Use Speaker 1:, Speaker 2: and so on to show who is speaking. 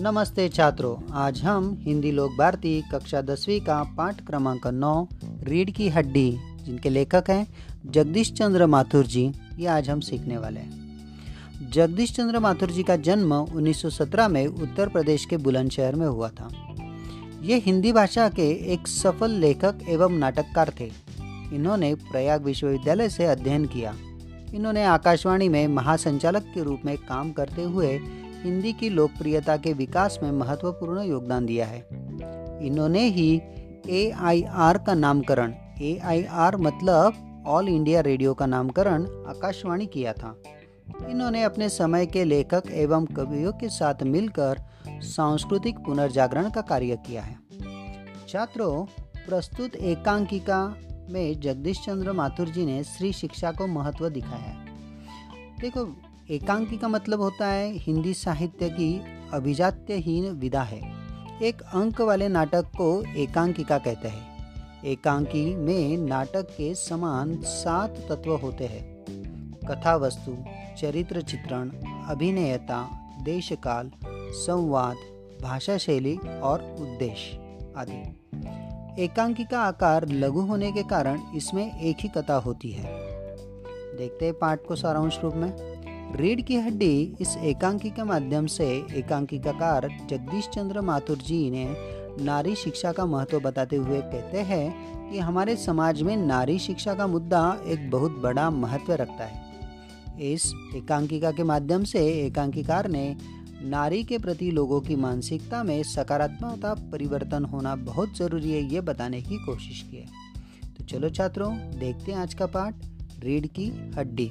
Speaker 1: नमस्ते छात्रों, आज हम हिंदी लोक भारती कक्षा दसवीं का पाठ क्रमांक नौ, रीढ़ की हड्डी, जिनके लेखक हैं जगदीश चंद्र माथुर जी, ये आज हम सीखने वाले हैं। जगदीश चंद्र माथुर जी का जन्म 1917 में उत्तर प्रदेश के बुलंदशहर में हुआ था। ये हिंदी भाषा के एक सफल लेखक एवं नाटककार थे। इन्होंने प्रयाग विश्वविद्यालय से अध्ययन किया। इन्होंने आकाशवाणी में महासंचालक के रूप में काम करते हुए हिंदी की लोकप्रियता के विकास में महत्वपूर्ण योगदान दिया है। इन्होंने ही एआईआर का नामकरण एआईआर मतलब ऑल इंडिया रेडियो का नामकरण आकाशवाणी किया था। इन्होंने अपने समय के लेखक एवं कवियों के साथ मिलकर सांस्कृतिक पुनर्जागरण का कार्य किया है। छात्रों, प्रस्तुत एकांकिका में जगदीश चंद्र माथुर जी ने श्री शिक्षा को महत्व दिखाया है। देखो एकांकी का मतलब होता है हिंदी साहित्य की अभिजात्यहीन विधा है। एक अंक वाले नाटक को एकांकिका कहते हैं। एकांकी में नाटक के समान सात तत्व होते हैं। कथा वस्तु चरित्र चित्रण, अभिनयता, देशकाल, संवाद भाषा शैली और उद्देश्य आदि। एकांकी का आकार लघु होने के कारण इसमें एक ही कथा होती है। देखते हैं पाठ को सारांश रूप में। रीढ़ की हड्डी इस एकांकी के माध्यम से एकांकिकाकार जगदीश चंद्र माथुर जी ने नारी शिक्षा का महत्व बताते हुए कहते हैं कि हमारे समाज में नारी शिक्षा का मुद्दा एक बहुत बड़ा महत्व रखता है। इस एकांकिका के माध्यम से एकांकिकार ने नारी के प्रति लोगों की मानसिकता में सकारात्मकता परिवर्तन होना बहुत ज़रूरी है, ये बताने की कोशिश की है। तो चलो छात्रों, देखते हैं आज का पाठ, रीढ़ की हड्डी।